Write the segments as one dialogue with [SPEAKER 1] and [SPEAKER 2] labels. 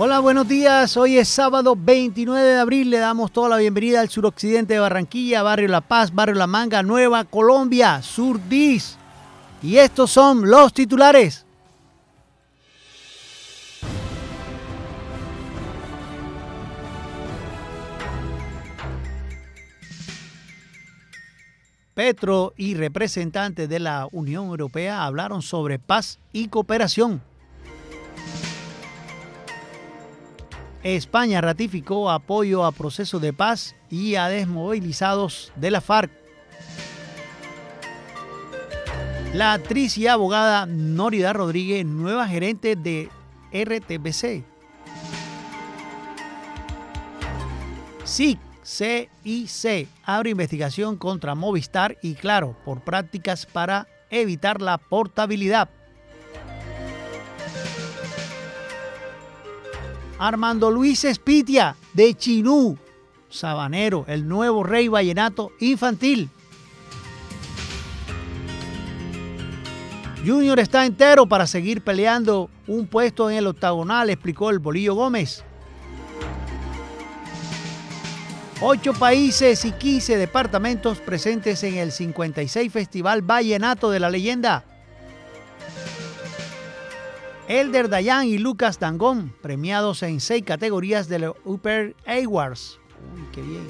[SPEAKER 1] Hola, buenos días. Hoy es sábado 29 de abril. Le damos toda la bienvenida al suroccidente de Barranquilla, Barrio La Paz, Barrio La Manga, Nueva Colombia, Surdis. Y estos son los titulares. Petro y representantes de la Unión Europea hablaron sobre paz y cooperación. España ratificó apoyo a proceso de paz y a desmovilizados de la FARC. La actriz y abogada Norida Rodríguez, nueva gerente de RTBC. SIC, CIC, abre investigación contra Movistar y Claro por prácticas para evitar la portabilidad. Armando Luis Espitia de Chinú, Sabanero, el nuevo rey vallenato infantil. Junior está entero para seguir peleando un puesto en el octagonal, explicó el Bolillo Gómez. Ocho países y 15 departamentos presentes en el 56 Festival Vallenato de la Leyenda. Elder Dayan y Lucas Dangón, premiados en seis categorías de los Upper Awards. Qué bien.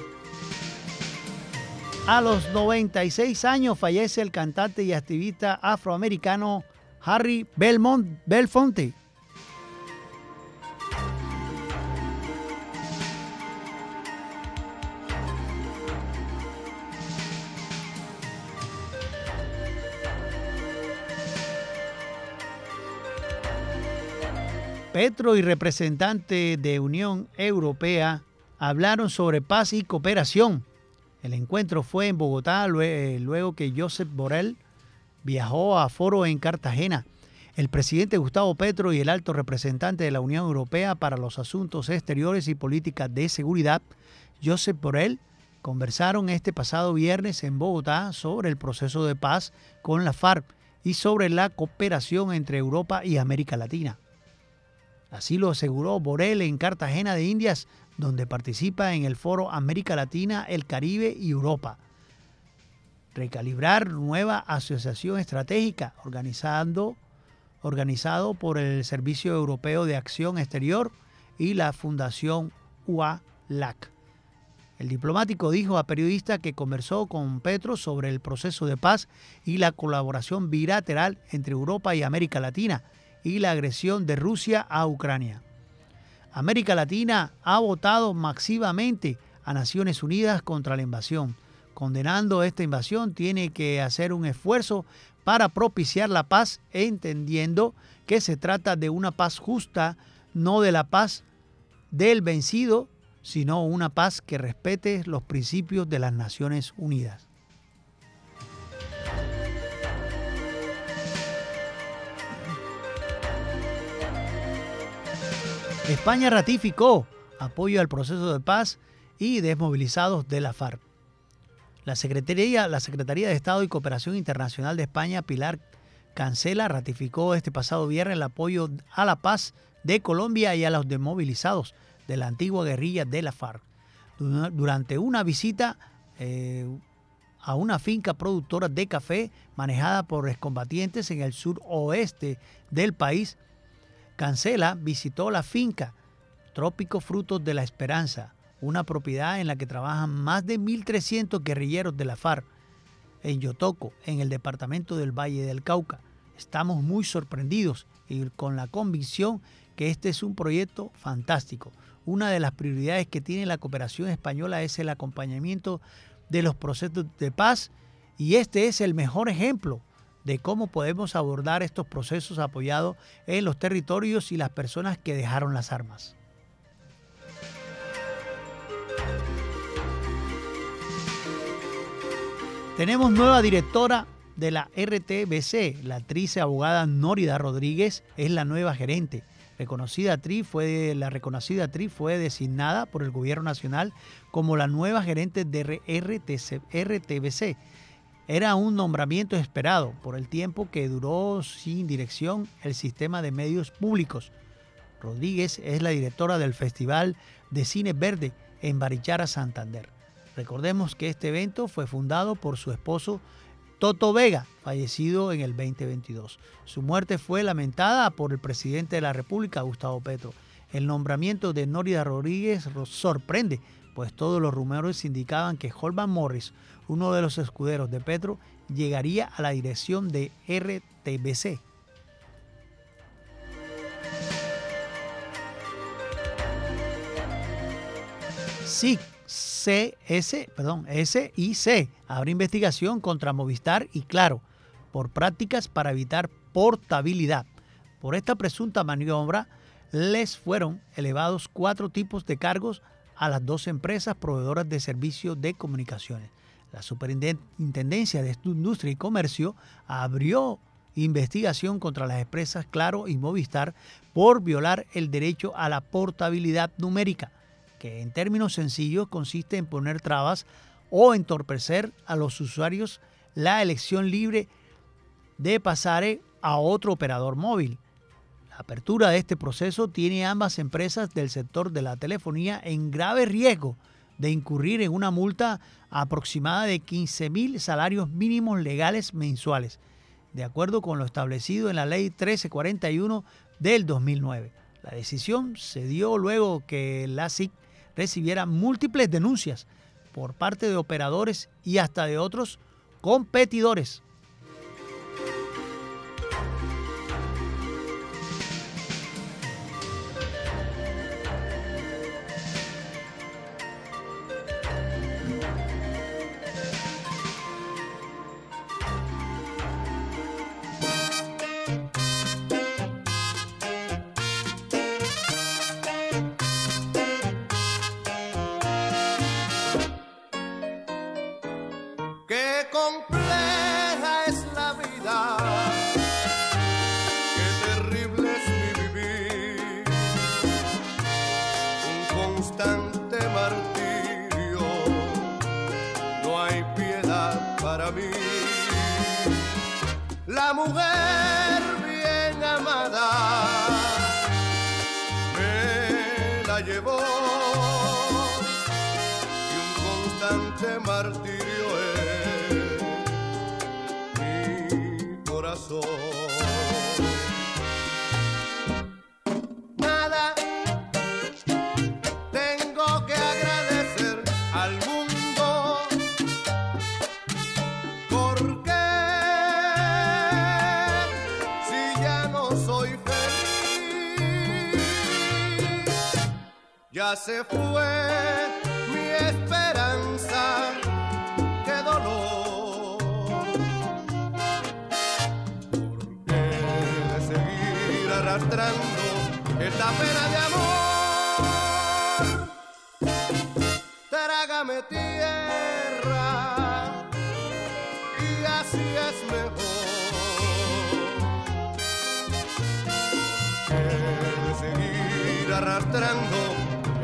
[SPEAKER 1] A los 96 años fallece el cantante y activista afroamericano Harry Belmont Belfonte. Petro y representantes de Unión Europea hablaron sobre paz y cooperación. El encuentro fue en Bogotá eh, luego que Josep Borrell viajó a foro en Cartagena. El presidente Gustavo Petro y el alto representante de la Unión Europea para los Asuntos Exteriores y Políticas de Seguridad, Josep Borrell, conversaron este pasado viernes en Bogotá sobre el proceso de paz con la FARC y sobre la cooperación entre Europa y América Latina. Así lo aseguró Borel en Cartagena de Indias, donde participa en el foro América Latina, el Caribe y Europa. Recalibrar nueva asociación estratégica organizando, organizado por el Servicio Europeo de Acción Exterior y la Fundación UALAC. El diplomático dijo a periodistas que conversó con Petro sobre el proceso de paz y la colaboración bilateral entre Europa y América Latina y la agresión de Rusia a Ucrania. América Latina ha votado masivamente a Naciones Unidas contra la invasión. Condenando esta invasión, tiene que hacer un esfuerzo para propiciar la paz, entendiendo que se trata de una paz justa, no de la paz del vencido, sino una paz que respete los principios de las Naciones Unidas. España ratificó apoyo al proceso de paz y desmovilizados de la FARC. La Secretaría, de Estado y Cooperación Internacional de España, Pilar Cancela, ratificó este pasado viernes el apoyo a la paz de Colombia y a los desmovilizados de la antigua guerrilla de la FARC. Durante una visita eh, a una finca productora de café manejada por excombatientes en el sur oeste del país, Cancela visitó la finca Trópico Frutos de la Esperanza, una propiedad en la que trabajan más de 1.300 guerrilleros de la FARC en Yotoco, en el departamento del Valle del Cauca. Estamos muy sorprendidos y con la convicción que este es un proyecto fantástico. Una de las prioridades que tiene la cooperación española es el acompañamiento de los procesos de paz y este es el mejor ejemplo de cómo podemos abordar estos procesos apoyados en los territorios y las personas que dejaron las armas. Tenemos nueva directora de la RTBC, la actriz y abogada Nórida Rodríguez es la nueva gerente. Reconocida actriz fue, la reconocida actriz fue designada por el gobierno nacional como la nueva gerente de RTBC era un nombramiento esperado por el tiempo que duró sin dirección el sistema de medios públicos. Rodríguez es la directora del Festival de Cine Verde en Barichara, Santander. Recordemos que este evento fue fundado por su esposo Toto Vega, fallecido en el 2022. Su muerte fue lamentada por el presidente de la República, Gustavo Petro. El nombramiento de Nórida Rodríguez sorprende, pues todos los rumores indicaban que Holman Morris, uno de los escuderos de Petro, llegaría a la dirección de RTBC. SIC, CS, perdón, SIC abre investigación contra Movistar y Claro por prácticas para evitar portabilidad. Por esta presunta maniobra les fueron elevados cuatro tipos de cargos a las dos empresas proveedoras de servicios de comunicaciones. La Superintendencia de Industria y Comercio abrió investigación contra las empresas Claro y Movistar por violar el derecho a la portabilidad numérica que en términos sencillos consiste en poner trabas o entorpecer a los usuarios la elección libre de pasar a otro operador móvil. La apertura de este proceso tiene ambas empresas del sector de la telefonía en grave riesgo de incurrir en una multa aproximada de 15 mil salarios mínimos legales mensuales, de acuerdo con lo establecido en la Ley 1341 del 2009. La decisión se dio luego que la SIC recibiera múltiples denuncias por parte de operadores y hasta de otros competidores.
[SPEAKER 2] La mujer bien amada me la llevó y un constante martirio es mi corazón. Se fue mi esperanza, qué dolor. Porque de seguir arrastrando esta pena de amor, trágame tierra y así es mejor.
[SPEAKER 1] de seguir arrastrando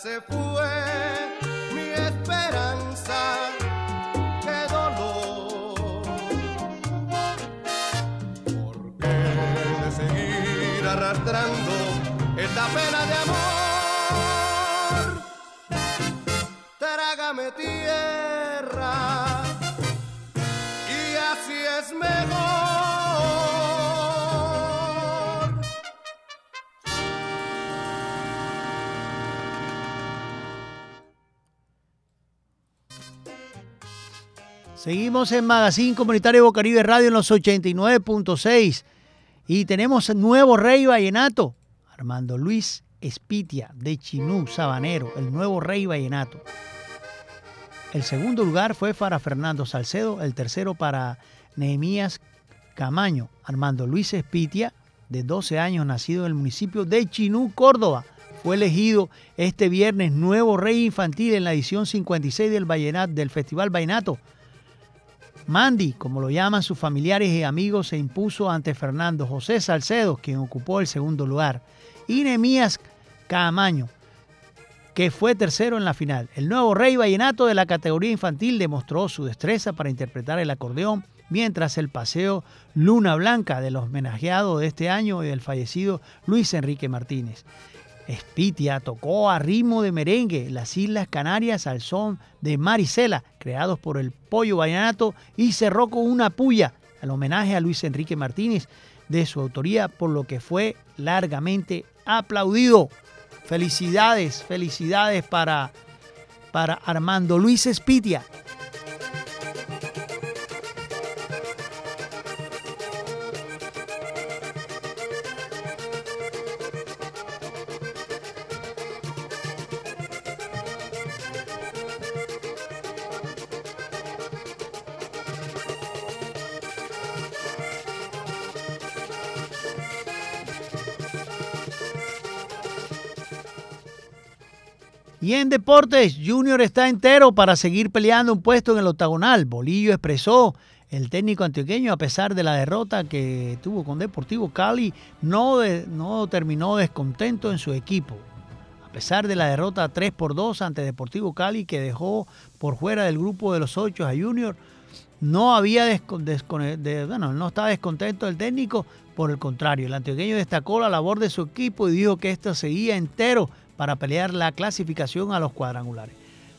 [SPEAKER 1] se fue Seguimos en Magazine Comunitario Bocaribe Radio en los 89.6 y tenemos nuevo rey vallenato, Armando Luis Espitia de Chinú, Sabanero, el nuevo rey vallenato. El segundo lugar fue para Fernando Salcedo, el tercero para Nehemías Camaño. Armando Luis Espitia, de 12 años, nacido en el municipio de Chinú, Córdoba, fue elegido este viernes nuevo rey infantil en la edición 56 del, del Festival Vallenato. Mandy, como lo llaman sus familiares y amigos, se impuso ante Fernando José Salcedo, quien ocupó el segundo lugar, y Nemías Camaño, que fue tercero en la final. El nuevo rey vallenato de la categoría infantil demostró su destreza para interpretar el acordeón, mientras el paseo Luna Blanca de los homenajeados de este año y del fallecido Luis Enrique Martínez. Espitia tocó a ritmo de merengue las Islas Canarias al son de Marisela, creados por el Pollo Vallenato, y cerró con una puya al homenaje a Luis Enrique Martínez de su autoría, por lo que fue largamente aplaudido. Felicidades, felicidades para, para Armando Luis Espitia. Deportes, Junior está entero para seguir peleando un puesto en el octagonal. Bolillo expresó el técnico antioqueño, a pesar de la derrota que tuvo con Deportivo Cali, no, no terminó descontento en su equipo. A pesar de la derrota 3 por 2 ante Deportivo Cali, que dejó por fuera del grupo de los ocho a Junior, no había bueno, no estaba descontento el técnico, por el contrario, el antioqueño destacó la labor de su equipo y dijo que esto seguía entero para pelear la clasificación a los cuadrangulares.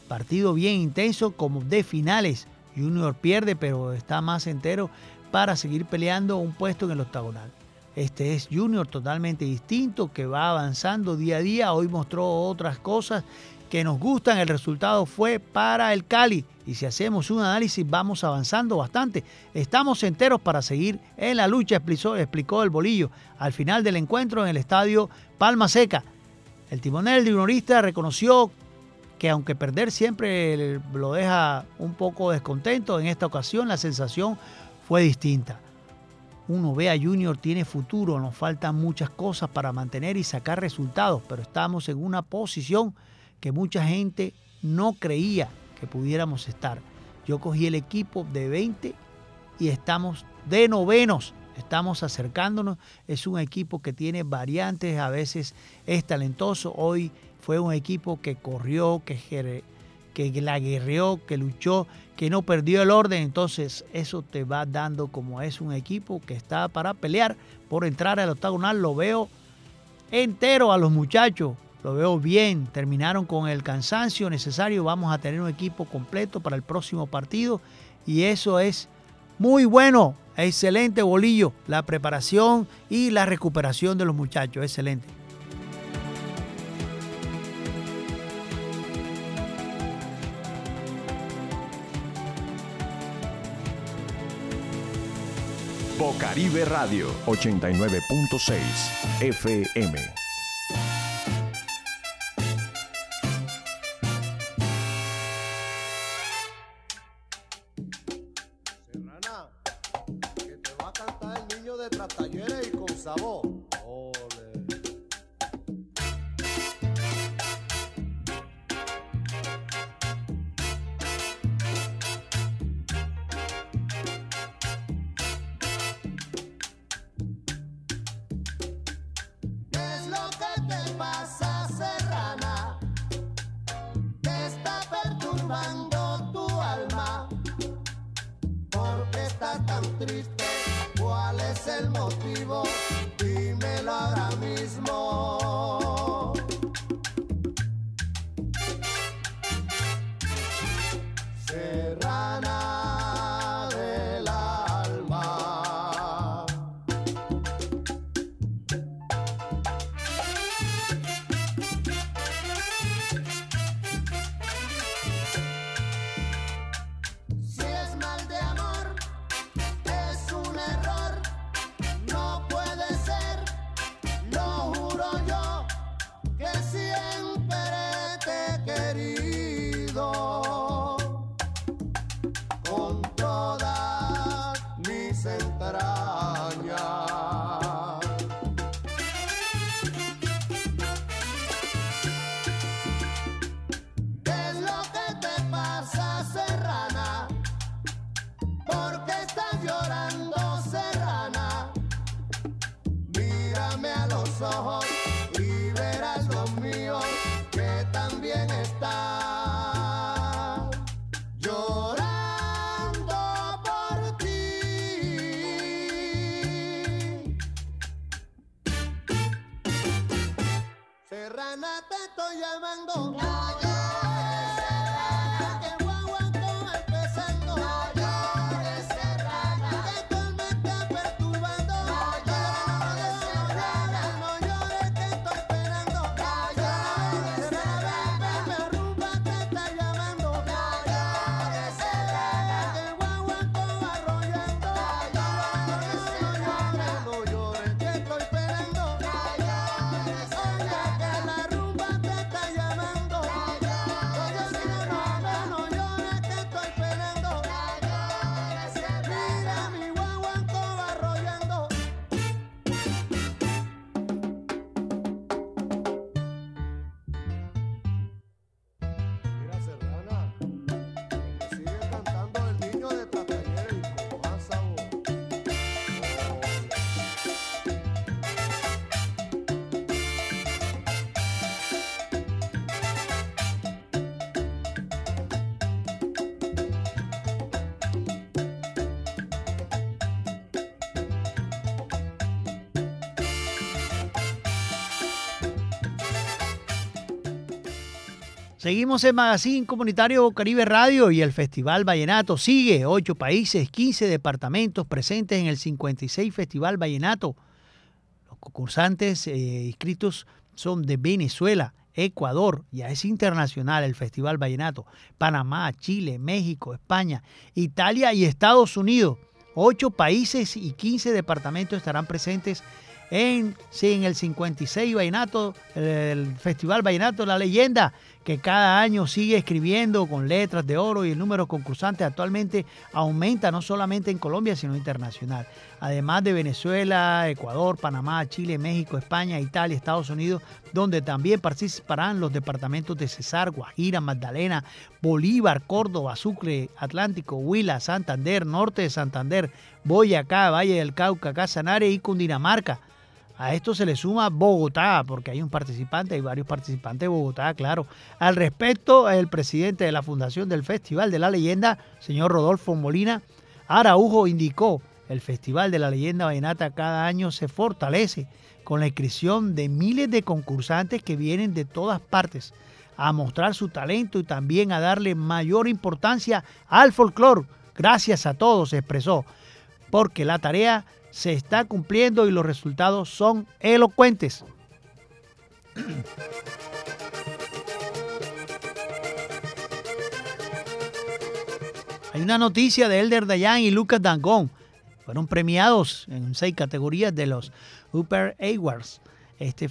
[SPEAKER 1] Partido bien intenso como de finales. Junior pierde, pero está más entero para seguir peleando un puesto en el octagonal. Este es Junior totalmente distinto, que va avanzando día a día. Hoy mostró otras cosas que nos gustan. El resultado fue para el Cali. Y si hacemos un análisis, vamos avanzando bastante. Estamos enteros para seguir en la lucha, explicó, explicó el bolillo al final del encuentro en el estadio Palma Seca. El timonel de Juniorista reconoció que aunque perder siempre lo deja un poco descontento, en esta ocasión la sensación fue distinta. Uno ve a Junior tiene futuro, nos faltan muchas cosas para mantener y sacar resultados, pero estamos en una posición que mucha gente no creía que pudiéramos estar. Yo cogí el equipo de 20 y estamos de novenos estamos acercándonos. Es un equipo que tiene variantes, a veces es talentoso. Hoy fue un equipo que corrió, que, que la guerreó, que luchó, que no perdió el orden. Entonces eso te va dando como es un equipo que está para pelear por entrar al octagonal. Lo veo entero a los muchachos. Lo veo bien, terminaron con el cansancio necesario, vamos a tener un equipo completo para el próximo partido y eso es muy bueno Excelente bolillo, la preparación y la recuperación de los muchachos, excelente.
[SPEAKER 3] Bocaribe Radio 89.6 FM.
[SPEAKER 4] Puede
[SPEAKER 1] Seguimos en Magazine Comunitario Caribe Radio y el Festival Vallenato sigue. Ocho países, 15 departamentos presentes en el 56 Festival Vallenato. Los concursantes eh, inscritos son de Venezuela, Ecuador, ya es internacional el Festival Vallenato, Panamá, Chile, México, España, Italia y Estados Unidos. Ocho países y 15 departamentos estarán presentes en, sí, en el 56 Vallenato, el Festival Vallenato La Leyenda, que cada año sigue escribiendo con letras de oro y el número de concursantes actualmente aumenta no solamente en Colombia, sino internacional. Además de Venezuela, Ecuador, Panamá, Chile, México, España, Italia, Estados Unidos, donde también participarán los departamentos de Cesar, Guajira, Magdalena, Bolívar, Córdoba, Sucre, Atlántico, Huila, Santander, Norte de Santander, Boyacá, Valle del Cauca, Casanare y Cundinamarca. A esto se le suma Bogotá, porque hay un participante, hay varios participantes de Bogotá, claro. Al respecto, el presidente de la Fundación del Festival de la Leyenda, señor Rodolfo Molina Araujo, indicó, el Festival de la Leyenda Vallenata cada año se fortalece con la inscripción de miles de concursantes que vienen de todas partes a mostrar su talento y también a darle mayor importancia al folclore. Gracias a todos, expresó, porque la tarea se está cumpliendo y los resultados son elocuentes. Hay una noticia de Elder Dayan y Lucas Dangón. Fueron premiados en seis categorías de los Upper Awards. Este,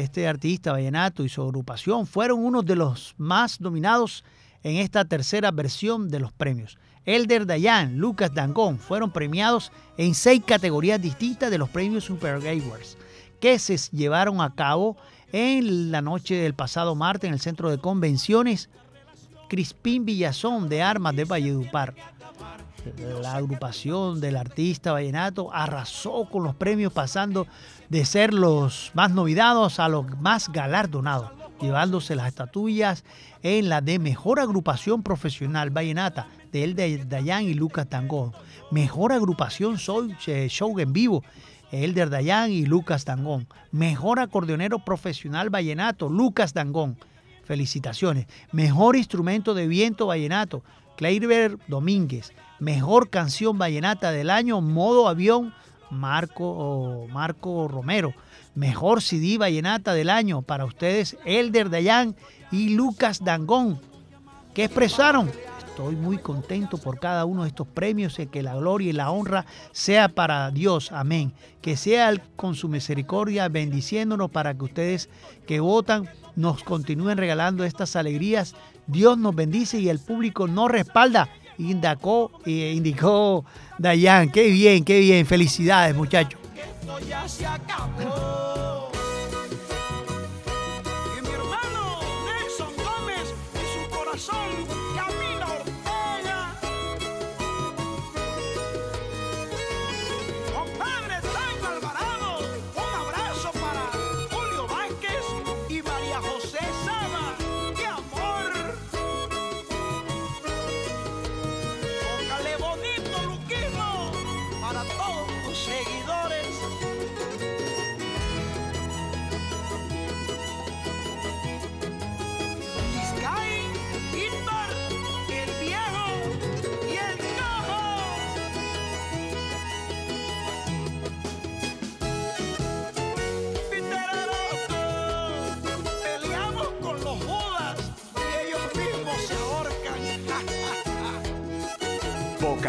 [SPEAKER 1] este artista vallenato y su agrupación fueron uno de los más nominados en esta tercera versión de los premios. Elder Dayan, Lucas Dangón fueron premiados en seis categorías distintas de los premios Super Awards que se llevaron a cabo en la noche del pasado martes en el centro de convenciones Crispín Villazón de Armas de Valledupar. La agrupación del artista vallenato arrasó con los premios pasando de ser los más novidados a los más galardonados, llevándose las estatuillas en la de mejor agrupación profesional vallenata de el de Dayan y Lucas Tangón. Mejor agrupación soy eh, show en vivo. Elder Dayan y Lucas Tangón. Mejor acordeonero profesional vallenato, Lucas Tangón. Felicitaciones. Mejor instrumento de viento vallenato, Kleiber Domínguez. Mejor canción vallenata del año, Modo Avión, Marco, Marco Romero. Mejor CD vallenata del año para ustedes, Elder Dayan y Lucas Dangón. ¿Qué expresaron? Estoy muy contento por cada uno de estos premios y que la gloria y la honra sea para Dios. Amén. Que sea con su misericordia bendiciéndonos para que ustedes que votan nos continúen regalando estas alegrías. Dios nos bendice y el público nos respalda. Indicó, eh, indicó Dayan. Qué bien, qué bien. Felicidades, muchachos.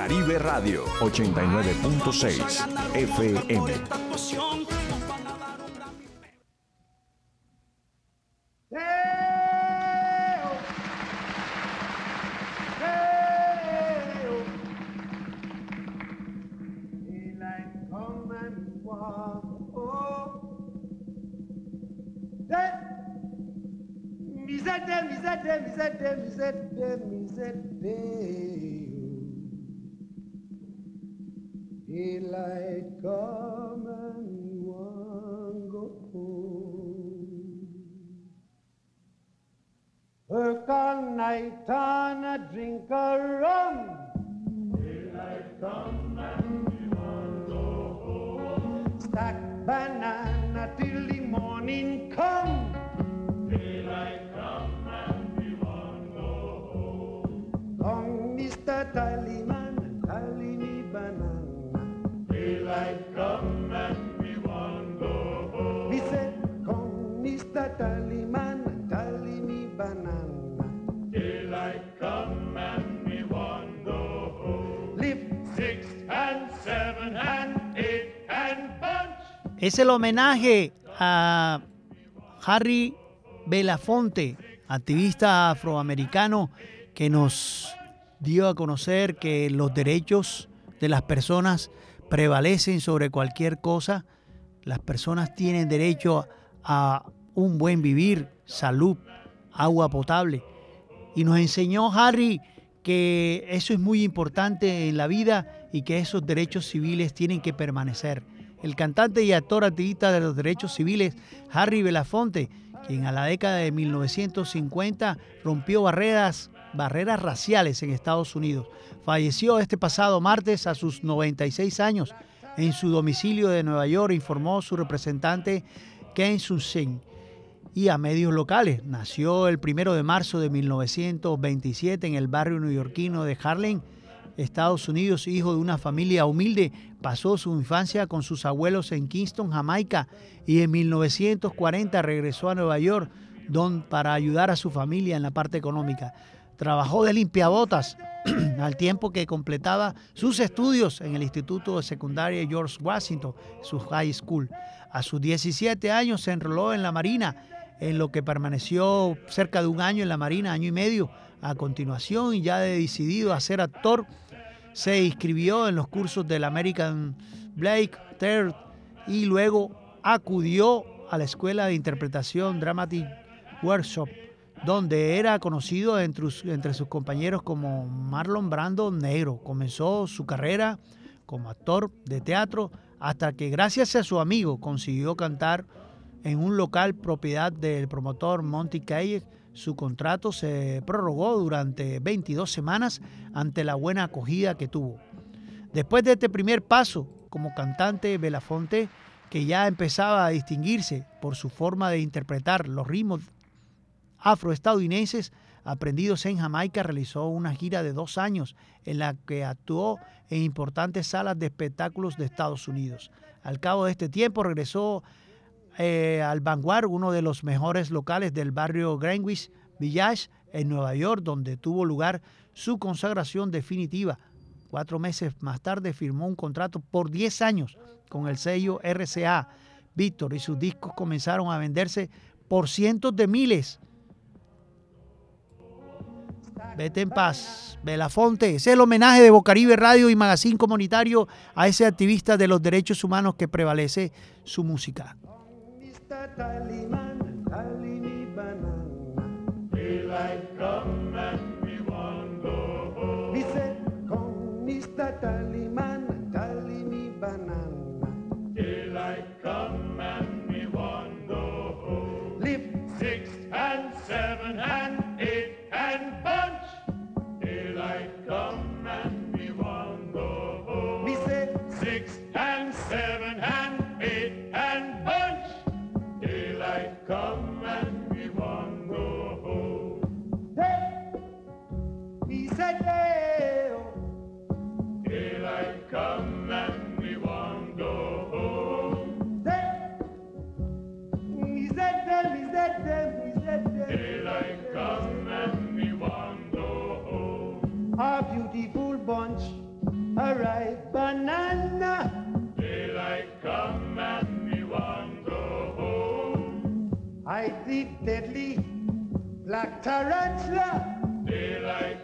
[SPEAKER 3] Caribe Radio 89.6 FM. Like God.
[SPEAKER 1] Es el homenaje a Harry Belafonte, activista afroamericano que nos dio a conocer que los derechos de las personas prevalecen sobre cualquier cosa. Las personas tienen derecho a un buen vivir, salud, agua potable. Y nos enseñó Harry que eso es muy importante en la vida y que esos derechos civiles tienen que permanecer. El cantante y actor activista de los derechos civiles, Harry Belafonte, quien a la década de 1950 rompió barreras, raciales en Estados Unidos. Falleció este pasado martes a sus 96 años en su domicilio de Nueva York, informó su representante Ken Sun y a medios locales. Nació el primero de marzo de 1927 en el barrio neoyorquino de Harlem, Estados Unidos, hijo de una familia humilde, pasó su infancia con sus abuelos en Kingston, Jamaica, y en 1940 regresó a Nueva York don, para ayudar a su familia en la parte económica. Trabajó de limpiabotas al tiempo que completaba sus estudios en el Instituto de Secundaria George Washington, su high school. A sus 17 años se enroló en la Marina, en lo que permaneció cerca de un año en la Marina, año y medio. A continuación, ya decidido a ser actor, se inscribió en los cursos del American Blake Third y luego acudió a la Escuela de Interpretación Dramatic Workshop, donde era conocido entre, entre sus compañeros como Marlon Brando Negro. Comenzó su carrera como actor de teatro hasta que gracias a su amigo consiguió cantar en un local propiedad del promotor Monty Kaye. Su contrato se prorrogó durante 22 semanas ante la buena acogida que tuvo. Después de este primer paso como cantante Belafonte, que ya empezaba a distinguirse por su forma de interpretar los ritmos afroestadounidenses aprendidos en Jamaica, realizó una gira de dos años en la que actuó en importantes salas de espectáculos de Estados Unidos. Al cabo de este tiempo regresó eh, al Vanguard, uno de los mejores locales del barrio Greenwich Village en Nueva York, donde tuvo lugar su consagración definitiva. Cuatro meses más tarde firmó un contrato por 10 años con el sello RCA Víctor y sus discos comenzaron a venderse por cientos de miles. Vete en paz. Belafonte, es el homenaje de Bocaribe Radio y Magazine Comunitario a ese activista de los derechos humanos que prevalece su música.
[SPEAKER 3] tali man, banana. Daylight come. deadly, deadly, tarantula. Daylight.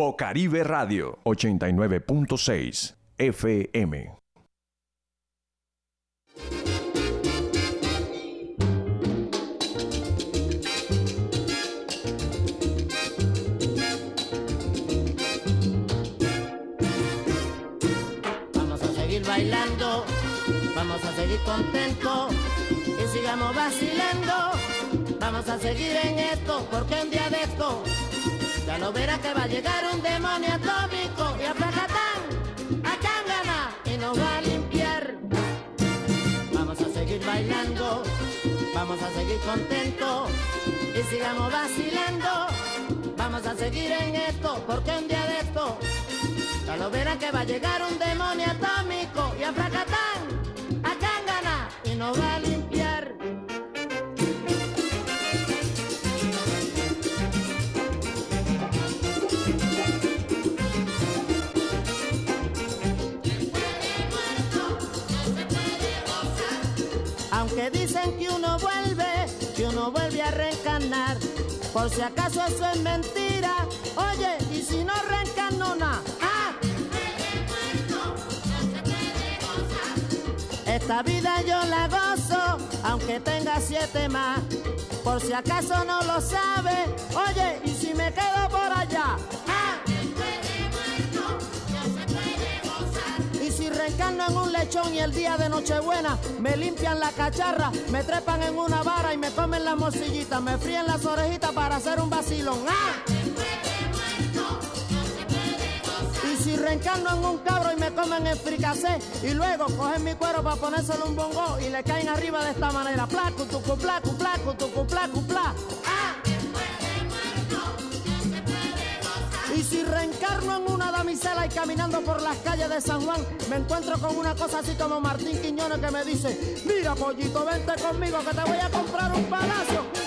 [SPEAKER 4] Bocaribe Radio 89.6 FM.
[SPEAKER 5] Vamos a seguir bailando, vamos a seguir contentos y sigamos vacilando. Vamos a seguir en esto, porque un día de esto ya lo verá que va a llegar un demonio atómico y a Placatán, a Cángana y nos va a limpiar. Vamos a seguir bailando, vamos a seguir contentos y sigamos vacilando. Vamos a seguir en esto, porque un día de esto ya lo verá que va a llegar un demonio atómico y a Placatán, a Cángana y nos va a limpiar. Por si acaso eso es mentira. Oye, y si no reencarno nada. ¡Ah! Esta vida yo la gozo, aunque tenga siete más. Por si acaso no lo sabe, oye, y si me quedo por allá. Reencarno en un lechón y el día de Nochebuena me limpian la cacharra, me trepan en una vara y me comen la morcillita, me fríen las orejitas para hacer un vacilón. ¡Ah! Si reencarno en un cabro y me comen el fricasé y luego cogen mi cuero para ponérselo un bongo y le caen arriba de esta manera, placu, tucu, placu, placu, tucu, placu, pla. ¡Ah! Y si reencarno en una damisela y caminando por las calles de San Juan, me encuentro con una cosa así como Martín Quiñones que me dice, mira pollito, vente conmigo que te voy a comprar un palacio.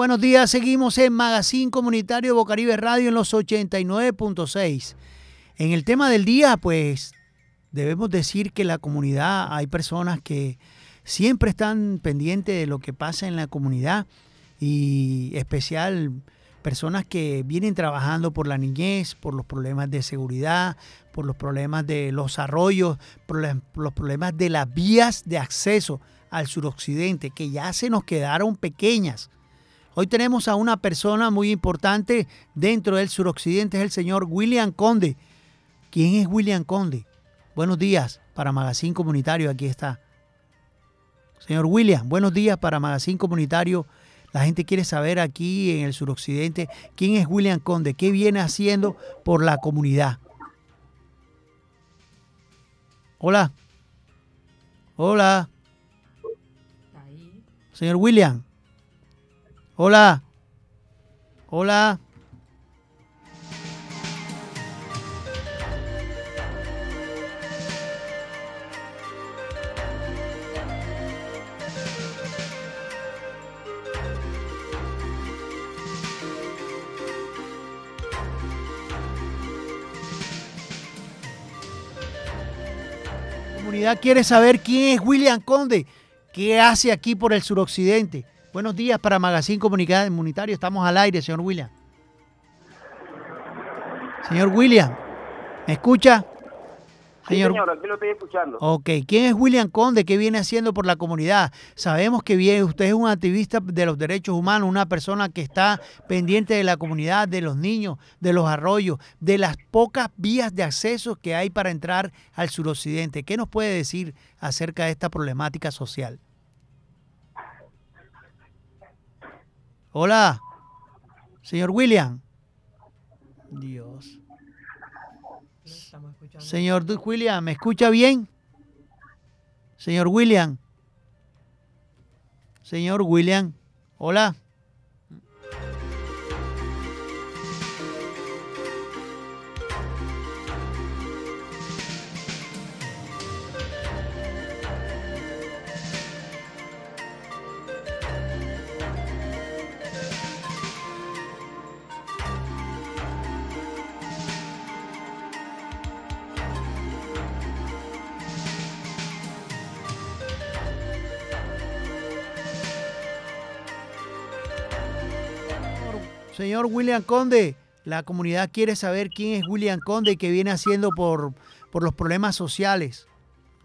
[SPEAKER 1] Buenos días. Seguimos en Magazine Comunitario Bocaribe Radio en los 89.6. En el tema del día, pues debemos decir que la comunidad, hay personas que siempre están pendientes de lo que pasa en la comunidad y especial personas que vienen trabajando por la niñez, por los problemas de seguridad, por los problemas de los arroyos, por los problemas de las vías de acceso al suroccidente, que ya se nos quedaron pequeñas. Hoy tenemos a una persona muy importante dentro del suroccidente, es el señor William Conde. ¿Quién es William Conde? Buenos días para Magazine Comunitario, aquí está. Señor William, buenos días para Magazine Comunitario. La gente quiere saber aquí en el suroccidente quién es William Conde, qué viene haciendo por la comunidad. Hola. Hola. Señor William. Hola. Hola. La comunidad quiere saber quién es William Conde, qué hace aquí por el suroccidente. Buenos días para Magazine Comunica- Comunitario, estamos al aire, señor William. Señor William, ¿me escucha?
[SPEAKER 6] Sí, señor, aquí lo estoy escuchando.
[SPEAKER 1] Ok, ¿quién es William Conde? ¿Qué viene haciendo por la comunidad? Sabemos que viene, usted es un activista de los derechos humanos, una persona que está pendiente de la comunidad, de los niños, de los arroyos, de las pocas vías de acceso que hay para entrar al suroccidente. ¿Qué nos puede decir acerca de esta problemática social? Hola, señor William. Dios. Señor William, ¿me escucha bien? Señor William. Señor William. Hola. Señor William Conde, la comunidad quiere saber quién es William Conde y qué viene haciendo por, por los problemas sociales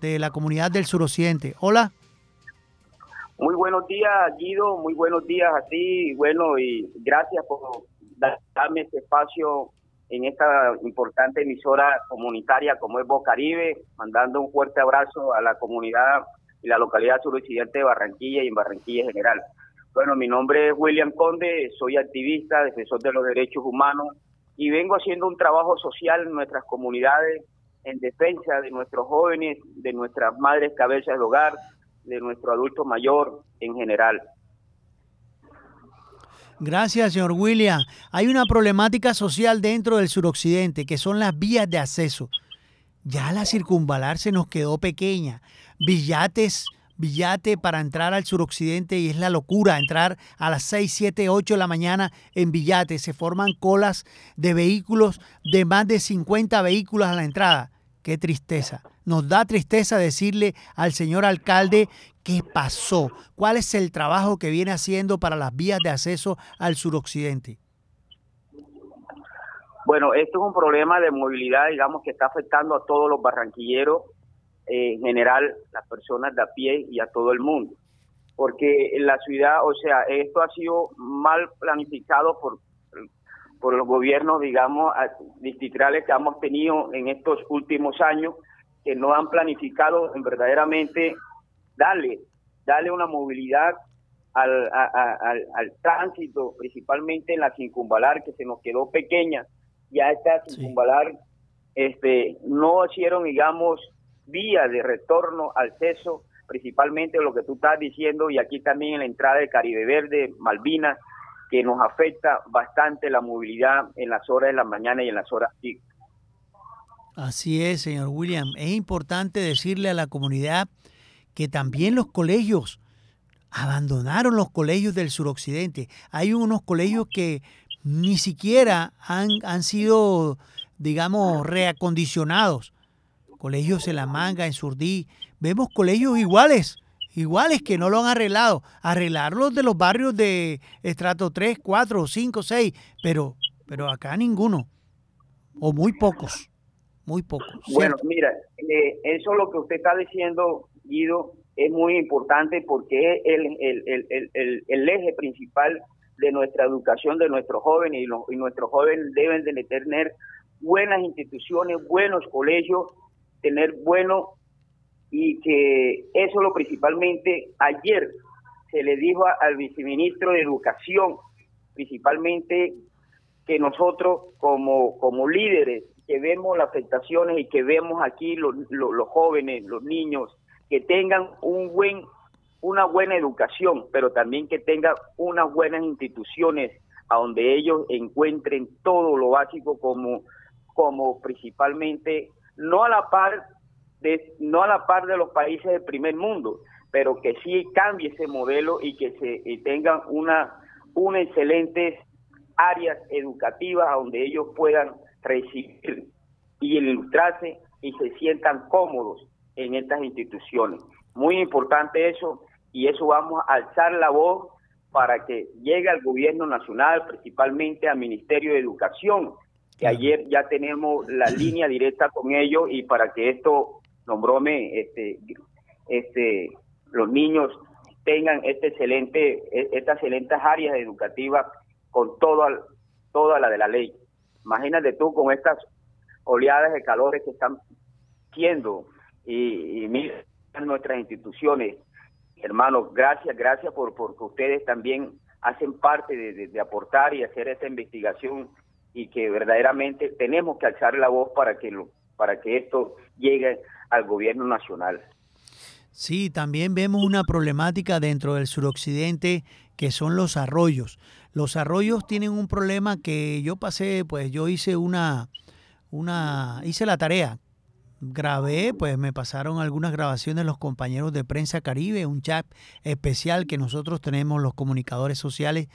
[SPEAKER 1] de la comunidad del suroccidente. Hola.
[SPEAKER 6] Muy buenos días, Guido. Muy buenos días a ti. Bueno, y gracias por darme este espacio en esta importante emisora comunitaria como es Bocaribe, mandando un fuerte abrazo a la comunidad y la localidad suroccidente de Barranquilla y en Barranquilla en general. Bueno, mi nombre es William Conde, soy activista, defensor de los derechos humanos y vengo haciendo un trabajo social en nuestras comunidades en defensa de nuestros jóvenes, de nuestras madres cabezas de hogar, de nuestro adulto mayor en general.
[SPEAKER 1] Gracias, señor William. Hay una problemática social dentro del suroccidente, que son las vías de acceso. Ya la circunvalar se nos quedó pequeña. Villates, Villate para entrar al suroccidente y es la locura entrar a las 6, 7, 8 de la mañana en Villate. Se forman colas de vehículos, de más de 50 vehículos a la entrada. Qué tristeza. Nos da tristeza decirle al señor alcalde qué pasó, cuál es el trabajo que viene haciendo para las vías de acceso al suroccidente.
[SPEAKER 6] Bueno, esto es un problema de movilidad, digamos, que está afectando a todos los barranquilleros, en general, las personas de a pie y a todo el mundo. Porque en la ciudad, o sea, esto ha sido mal planificado por por los gobiernos, digamos, distritales que hemos tenido en estos últimos años, que no han planificado en verdaderamente darle, darle una movilidad al, al, tránsito, principalmente en la circunvalar, que se nos quedó pequeña. Ya esta circunvalar este, no hicieron, digamos, vía de retorno al ceso, principalmente lo que tú estás diciendo, y aquí también en la entrada de Caribe Verde, Malvinas, que nos afecta bastante la movilidad en las horas de la mañana y en las horas pico.
[SPEAKER 1] Así es, señor William. Es importante decirle a la comunidad que también los colegios abandonaron los colegios del suroccidente. Hay unos colegios que ni siquiera han sido, digamos, reacondicionados. Colegios en La Manga, en Surdí. Vemos colegios iguales iguales que no lo han arreglado. Arreglarlos de los barrios de estrato 3, 4, 5, 6, pero, pero acá ninguno. O muy pocos. Muy pocos.
[SPEAKER 6] Bueno, mira, eh, eso lo que usted está diciendo, Guido, es muy importante porque es el, el, el, el, eje principal de nuestra educación de nuestros jóvenes y, y nuestros jóvenes deben de tener buenas instituciones, buenos colegios, tener buenos y que eso lo principalmente ayer se le dijo al viceministro de Educación, principalmente que nosotros como, como líderes que vemos las afectaciones y que vemos aquí los, los, jóvenes, los niños, que tengan un buen, una buena educación, pero también que tengan unas buenas instituciones a donde ellos encuentren todo lo básico como, como principalmente, no a la par no a la par de los países del primer mundo, pero que sí cambie ese modelo y que se tengan una, una excelentes áreas educativas donde ellos puedan recibir y ilustrarse y se sientan cómodos en estas instituciones. Muy importante eso y eso vamos a alzar la voz para que llegue al gobierno nacional, principalmente al Ministerio de Educación, que ayer ya tenemos la línea directa con ellos y para que esto nombróme este, este, los niños tengan este excelente, e, estas excelentes áreas educativas con toda, toda la de la ley. Imagínate tú con estas oleadas de calores que están siendo y, y nuestras instituciones, hermanos, gracias, gracias por porque ustedes también hacen parte de, de, aportar y hacer esta investigación y que verdaderamente tenemos que alzar la voz para que lo, para que esto llegue al gobierno nacional.
[SPEAKER 1] Sí, también vemos una problemática dentro del suroccidente que son los arroyos. Los arroyos tienen un problema que yo pasé, pues yo hice una, una, hice la tarea. Grabé, pues me pasaron algunas grabaciones los compañeros de Prensa Caribe, un chat especial que nosotros tenemos los comunicadores sociales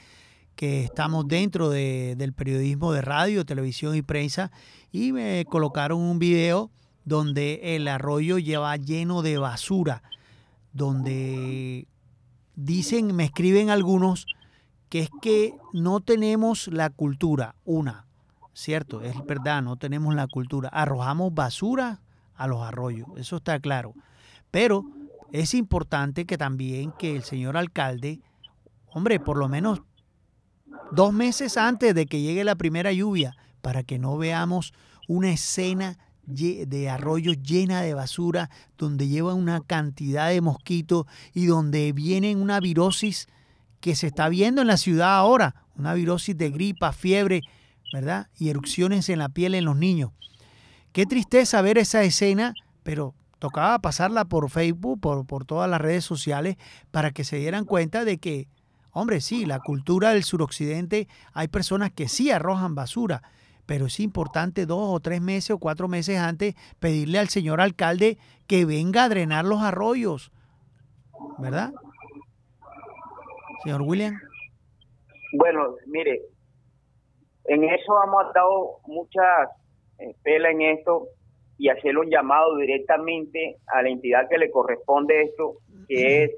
[SPEAKER 1] que estamos dentro de, del periodismo de radio, televisión y prensa y me colocaron un video donde el arroyo lleva lleno de basura, donde dicen, me escriben algunos, que es que no tenemos la cultura, una, cierto, es verdad, no tenemos la cultura, arrojamos basura a los arroyos, eso está claro, pero es importante que también que el señor alcalde, hombre, por lo menos dos meses antes de que llegue la primera lluvia, para que no veamos una escena de arroyos llena de basura, donde lleva una cantidad de mosquitos y donde viene una virosis que se está viendo en la ciudad ahora, una virosis de gripa, fiebre, ¿verdad? Y erupciones en la piel en los niños. Qué tristeza ver esa escena, pero tocaba pasarla por Facebook, por, por todas las redes sociales, para que se dieran cuenta de que, hombre, sí, la cultura del suroccidente, hay personas que sí arrojan basura, pero es importante dos o tres meses o cuatro meses antes pedirle al señor alcalde que venga a drenar los arroyos, ¿verdad? Señor William.
[SPEAKER 6] Bueno, mire, en eso hemos dado mucha eh, en esto y hacerle un llamado directamente a la entidad que le corresponde esto, que es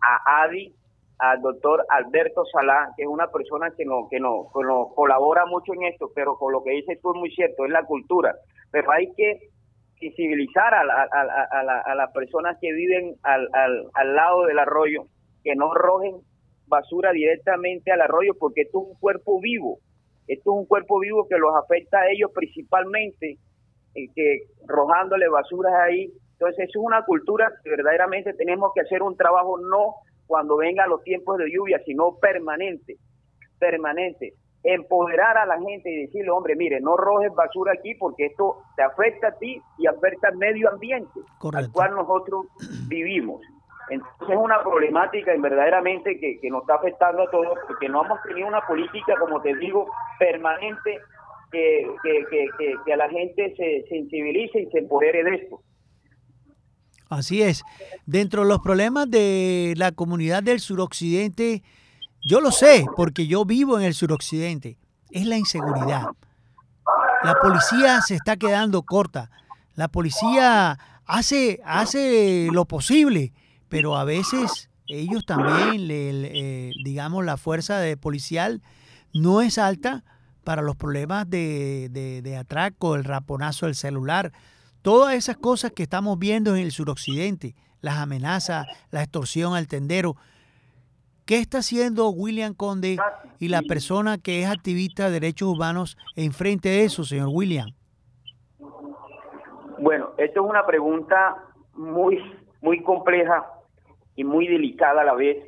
[SPEAKER 6] a ADI, al doctor Alberto Salá, que es una persona que nos que no, que nos colabora mucho en esto, pero con lo que dices tú es muy cierto, es la cultura. Pero hay que sensibilizar a, la- a, la- a la- a las personas que viven al, al, al lado del arroyo, que no arrojen basura directamente al arroyo, porque esto es un cuerpo vivo. Esto es un cuerpo vivo que los afecta a ellos principalmente, que arrojándole basuras ahí. Entonces, eso es una cultura que verdaderamente tenemos que hacer un trabajo no cuando vengan los tiempos de lluvia, sino permanente, permanente. Empoderar a la gente y decirle, hombre, mire, no rojes basura aquí porque esto te afecta a ti y afecta al medio ambiente al
[SPEAKER 1] Correcto.
[SPEAKER 6] cual nosotros vivimos. Entonces es una problemática y verdaderamente que, que nos está afectando a todos porque no hemos tenido una política, como te digo, permanente que, que, que, que, que a la gente se sensibilice y se empodere de esto.
[SPEAKER 1] Así es. Dentro de los problemas de la comunidad del suroccidente, yo lo sé porque yo vivo en el suroccidente, es la inseguridad. La policía se está quedando corta. La policía hace, hace lo posible, pero a veces ellos también, le- eh, digamos, la fuerza de policial no es alta para los problemas de, de, de atraco, el raponazo del celular, todas esas cosas que estamos viendo en el suroccidente, las amenazas, la extorsión al tendero. ¿Qué está haciendo William Conde y la persona que es activista de derechos humanos en frente de eso, señor William?
[SPEAKER 6] Bueno, esto es una pregunta muy, muy compleja y muy delicada a la vez,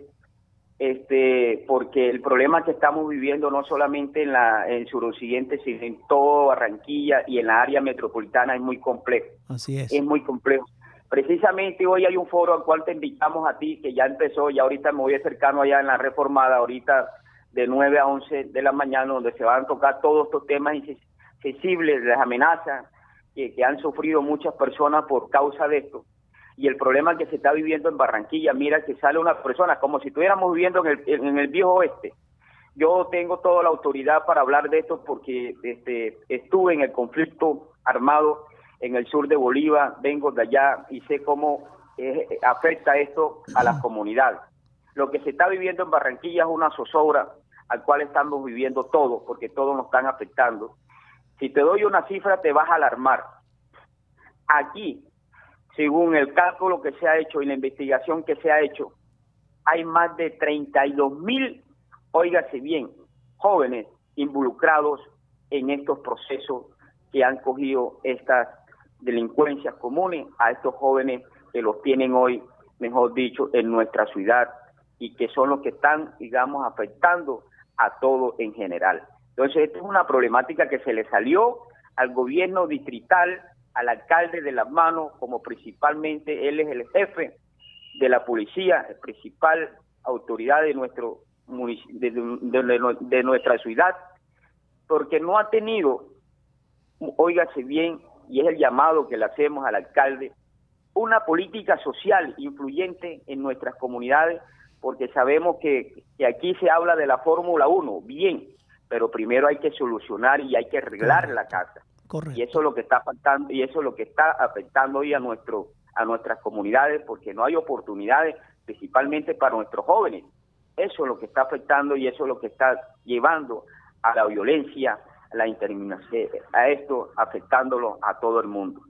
[SPEAKER 6] este, porque el problema que estamos viviendo no solamente en la en suroccidente, sino en todo Barranquilla y en la área metropolitana es muy complejo.
[SPEAKER 1] Así es.
[SPEAKER 6] es muy complejo. Precisamente hoy hay un foro al cual te invitamos a ti, que ya empezó, y ahorita me voy acercando allá en la reformada, ahorita de 9 a 11 de la mañana, donde se van a tocar todos estos temas sensibles, las amenazas que, que han sufrido muchas personas por causa de esto. Y el problema que se está viviendo en Barranquilla, mira que sale una persona como si estuviéramos viviendo en el, en el viejo oeste. Yo tengo toda la autoridad para hablar de esto porque este, estuve en el conflicto armado en el sur de Bolívar, vengo de allá y sé cómo eh, afecta esto a las comunidades. Lo que se está viviendo en Barranquilla es una zozobra al cual estamos viviendo todos, porque todos nos están afectando. Si te doy una cifra, te vas a alarmar. Aquí, según el cálculo que se ha hecho y la investigación que se ha hecho, hay más de 32 mil, óigase bien, jóvenes involucrados en estos procesos que han cogido estas delincuencias comunes a estos jóvenes que los tienen hoy, mejor dicho, en nuestra ciudad y que son los que están, digamos, afectando a todo en general. Entonces, esta es una problemática que se le salió al gobierno distrital, al alcalde de las manos, como principalmente él es el jefe de la policía, el principal autoridad de nuestro munici- de, de- de- de nuestra ciudad, porque no ha tenido, óigase bien, y es el llamado que le hacemos al alcalde, una política social influyente en nuestras comunidades, porque sabemos que, que aquí se habla de la Fórmula 1, bien, pero primero hay que solucionar y hay que arreglar la casa.
[SPEAKER 1] Correcto.
[SPEAKER 6] Y eso es lo que está faltando y eso es lo que está afectando hoy a nuestro a nuestras comunidades porque no hay oportunidades principalmente para nuestros jóvenes. Eso es lo que está afectando y eso es lo que está llevando a la violencia, a la interminación, a esto afectándolo a todo el mundo.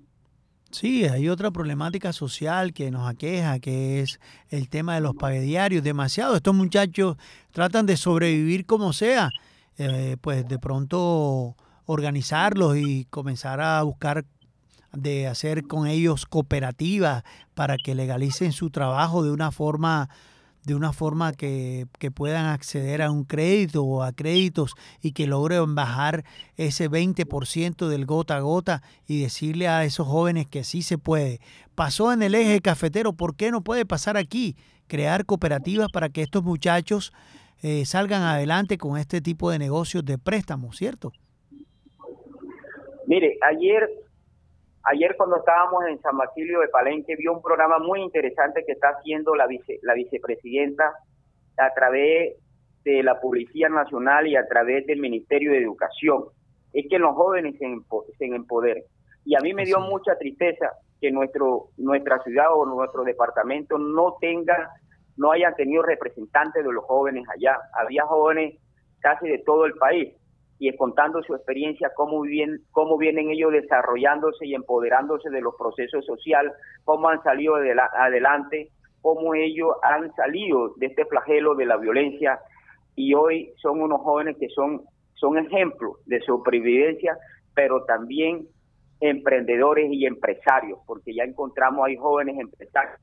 [SPEAKER 1] Sí, hay otra problemática social que nos aqueja, que es el tema de los pagadiarios. Demasiado, estos muchachos tratan de sobrevivir como sea, eh, pues de pronto organizarlos y comenzar a buscar de hacer con ellos cooperativas para que legalicen su trabajo de una forma de una forma que, que, puedan acceder a un crédito o a créditos y que logren bajar ese 20% del gota a gota y decirle a esos jóvenes que sí se puede. Pasó en el eje cafetero, ¿por qué no puede pasar aquí? Crear cooperativas para que estos muchachos eh, salgan adelante con este tipo de negocios de préstamos, ¿cierto?
[SPEAKER 6] Mire, ayer Ayer cuando estábamos en San Basilio de Palenque vio un programa muy interesante que está haciendo la, vice, la vicepresidenta a través de la Policía Nacional y a través del Ministerio de Educación. Es que los jóvenes se, se empoderen. Y a mí me dio mucha tristeza que nuestro nuestra ciudad o nuestro departamento no tenga, no hayan tenido representantes de los jóvenes allá. Había jóvenes casi de todo el país y contando su experiencia, cómo, bien, cómo vienen ellos desarrollándose y empoderándose de los procesos sociales, cómo han salido adelante, cómo ellos han salido de este flagelo de la violencia y hoy son unos jóvenes que son, son ejemplos de supervivencia, pero también emprendedores y empresarios, porque ya encontramos hay jóvenes empresarios,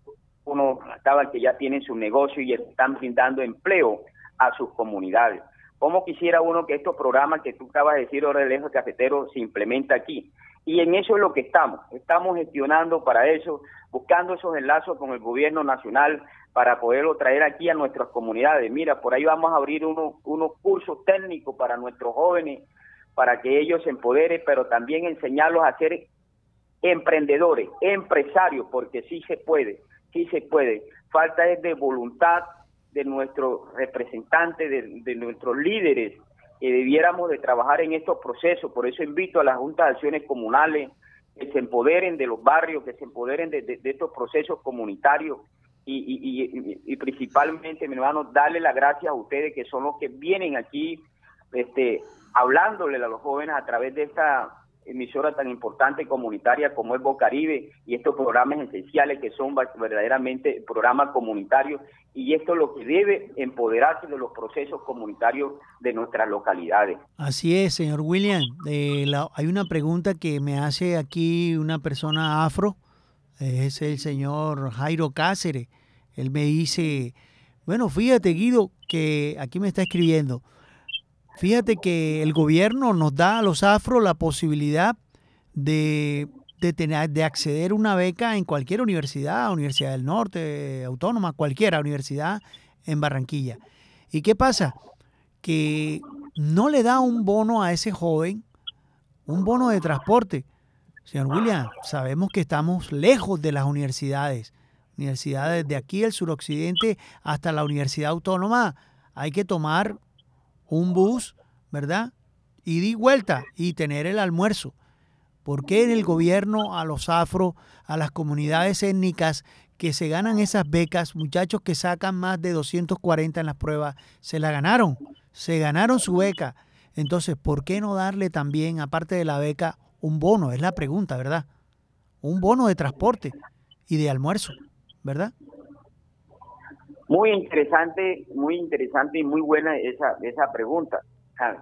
[SPEAKER 6] uno estaba que ya tienen su negocio y están brindando empleo a sus comunidades. ¿Cómo quisiera uno que estos programas que tú acabas de decir, ahora el eje cafetero, se implementa aquí? Y en eso es lo que estamos. Estamos gestionando para eso, buscando esos enlazos con el gobierno nacional para poderlo traer aquí a nuestras comunidades. Mira, por ahí vamos a abrir unos cursos técnicos para nuestros jóvenes, para que ellos se empoderen, pero también enseñarlos a ser emprendedores, empresarios, porque sí se puede, sí se puede. Falta es de voluntad, de nuestros representantes, de, nuestros líderes, que debiéramos de trabajar en estos procesos. Por eso invito a las juntas de acciones comunales que se empoderen de los barrios, que se empoderen de, estos procesos comunitarios y, y, principalmente, mi hermano, darle las gracias a ustedes que son los que vienen aquí este, hablándole a los jóvenes a través de esta emisora tan importante comunitaria como es Bocaribe y estos programas esenciales que son verdaderamente programas comunitarios y esto es lo que debe empoderarse de los procesos comunitarios de nuestras localidades.
[SPEAKER 1] Así es, señor William. Eh, hay una pregunta que me hace aquí una persona afro, es el señor Jairo Cáceres. Él me dice, bueno, fíjate Guido, que aquí me está escribiendo, Fíjate que el gobierno nos da a los afros la posibilidad de, tener, de acceder a una beca en cualquier universidad, Universidad del Norte, Autónoma, cualquiera universidad en Barranquilla. ¿Y qué pasa? Que no le da un bono a ese joven, un bono de transporte. Señor William, sabemos que estamos lejos de las universidades. Universidades de aquí, el suroccidente, hasta la Universidad Autónoma, hay que tomar un bus, ¿verdad? Y di vuelta y tener el almuerzo. ¿Por qué en el gobierno a los afro, a las comunidades étnicas que se ganan esas becas, muchachos que sacan más de 240 en las pruebas, se la ganaron, se ganaron su beca? Entonces, ¿por qué no darle también, aparte de la beca, un bono? Es la pregunta, ¿verdad? Un bono de transporte y de almuerzo, ¿verdad?
[SPEAKER 6] Muy interesante, muy interesante y muy buena esa, esa pregunta,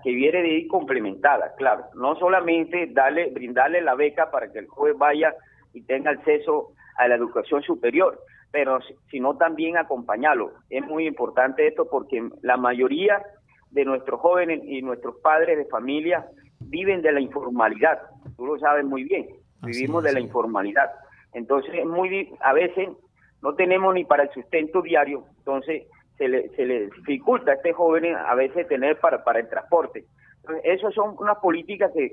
[SPEAKER 6] que viene de ir complementada, claro. No solamente darle, brindarle la beca para que el joven vaya y tenga acceso a la educación superior, pero sino también acompañarlo. Es muy importante esto porque la mayoría de nuestros jóvenes y nuestros padres de familia viven de la informalidad. Tú lo sabes muy bien. Vivimos de la informalidad. Entonces, muy a veces no tenemos ni para el sustento diario, entonces se le, se le dificulta a este joven a veces tener para, para el transporte. Entonces, esas son unas políticas que,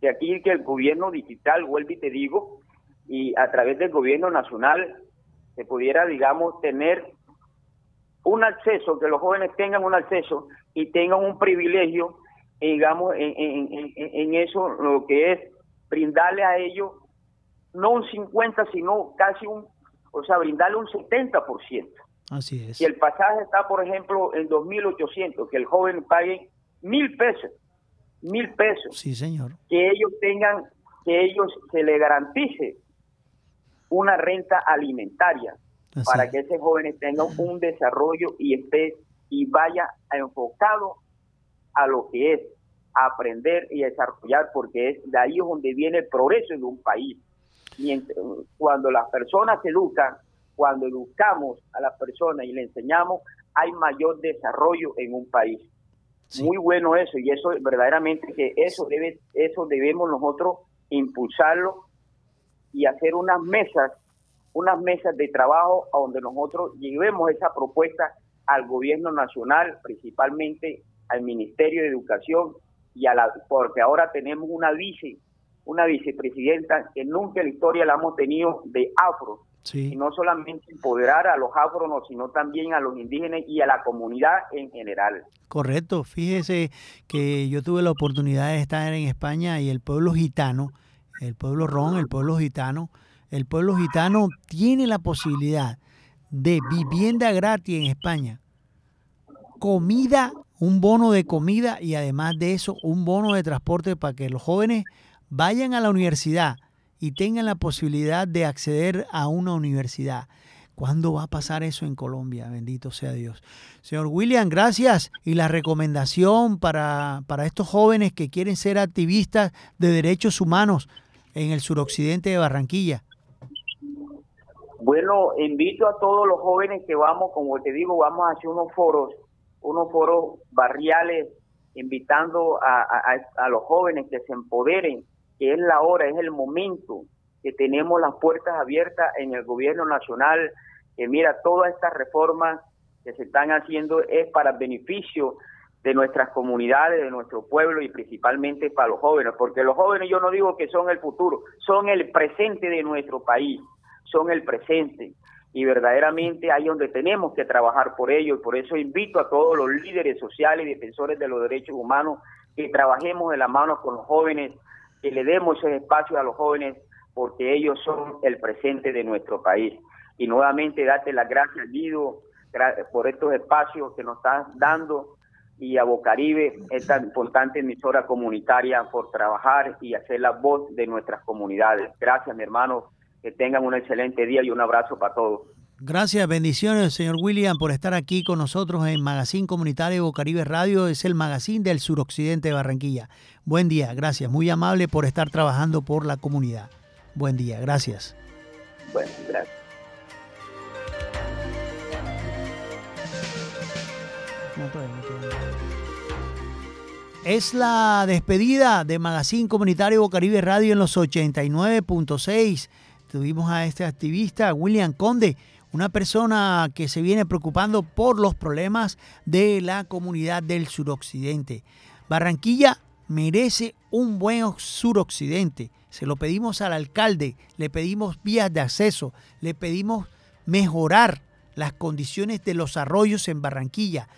[SPEAKER 6] que, aquí que el gobierno digital, vuelve y te digo, y a través del gobierno nacional se pudiera, digamos, tener un acceso, que los jóvenes tengan un acceso y tengan un privilegio, digamos, en, en, en eso, lo que es brindarle a ellos no un 50, sino casi un o sea, brindarle un 70%.
[SPEAKER 1] Así es.
[SPEAKER 6] Si el pasaje está, por ejemplo, en 2.800, que el joven pague mil pesos, mil pesos.
[SPEAKER 1] Sí, señor.
[SPEAKER 6] Que ellos tengan, que ellos se le garantice una renta alimentaria para que ese jóvenes tengan un desarrollo y esté y vaya enfocado a lo que es aprender y desarrollar, porque es de ahí es donde viene el progreso de un país. Cuando las personas se educan, cuando educamos a las personas y le enseñamos, hay mayor desarrollo en un país. Muy bueno eso, y eso verdaderamente que eso debe, eso debemos nosotros impulsarlo y hacer unas mesas, unas mesas de trabajo a donde nosotros llevemos esa propuesta al gobierno nacional, principalmente al Ministerio de Educación y a la porque ahora tenemos una vice, una vicepresidenta que nunca en la historia la hemos tenido de afro. Y no solamente empoderar a los afro, sino también a los indígenas y a la comunidad en general.
[SPEAKER 1] Correcto, fíjese que yo tuve la oportunidad de estar en España y el pueblo gitano, el pueblo ron, el pueblo gitano, el pueblo gitano tiene la posibilidad de vivienda gratis en España, comida, un bono de comida y además de eso un bono de transporte para que los jóvenes vayan a la universidad y tengan la posibilidad de acceder a una universidad. ¿Cuándo va a pasar eso en Colombia? Bendito sea Dios. Señor William, gracias. Y la recomendación para, para estos jóvenes que quieren ser activistas de derechos humanos en el suroccidente de Barranquilla.
[SPEAKER 6] Bueno, invito a todos los jóvenes que vamos, como te digo, vamos a hacer unos foros, unos foros barriales, invitando a, a, los jóvenes que se empoderen, que es la hora, es el momento que tenemos las puertas abiertas en el gobierno nacional, que mira, todas estas reformas que se están haciendo es para beneficio de nuestras comunidades, de nuestro pueblo y principalmente para los jóvenes, porque los jóvenes yo no digo que son el futuro, son el presente de nuestro país son el presente. Y verdaderamente ahí donde tenemos que trabajar por ello y por eso invito a todos los líderes sociales y defensores de los derechos humanos que trabajemos de la mano con los jóvenes, que le demos ese espacio a los jóvenes porque ellos son el presente de nuestro país. Y nuevamente date las gracias, Guido, por estos espacios que nos estás dando y a Bocaribe, esta importante emisora comunitaria, por trabajar y hacer la voz de nuestras comunidades. Gracias, mi hermano que tengan un excelente día y un abrazo para todos.
[SPEAKER 1] Gracias, bendiciones, señor William, por estar aquí con nosotros en Magazine Comunitario Bocaribe Radio. Es el magazine del suroccidente de Barranquilla. Buen día, gracias. Muy amable por estar trabajando por la comunidad. Buen día, gracias.
[SPEAKER 6] Bueno, gracias.
[SPEAKER 1] Es la despedida de Magazine Comunitario Bocaribe Radio en los 89.6 tuvimos a este activista, William Conde, una persona que se viene preocupando por los problemas de la comunidad del suroccidente. Barranquilla merece un buen suroccidente. Se lo pedimos al alcalde, le pedimos vías de acceso, le pedimos mejorar las condiciones de los arroyos en Barranquilla.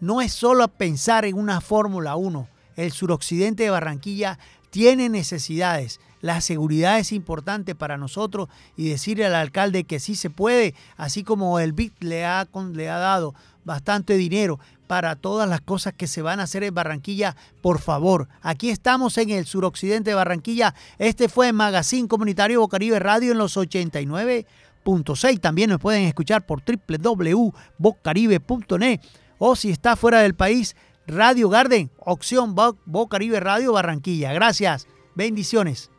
[SPEAKER 1] No es solo pensar en una Fórmula 1. El suroccidente de Barranquilla tiene necesidades la seguridad es importante para nosotros y decirle al alcalde que sí se puede, así como el BIT le ha, le ha dado bastante dinero para todas las cosas que se van a hacer en Barranquilla, por favor. Aquí estamos en el suroccidente de Barranquilla. Este fue Magazine Comunitario Bocaribe Radio en los 89.6. También nos pueden escuchar por www.bocaribe.net o si está fuera del país, Radio Garden, opción Bocaribe Radio Barranquilla. Gracias. Bendiciones.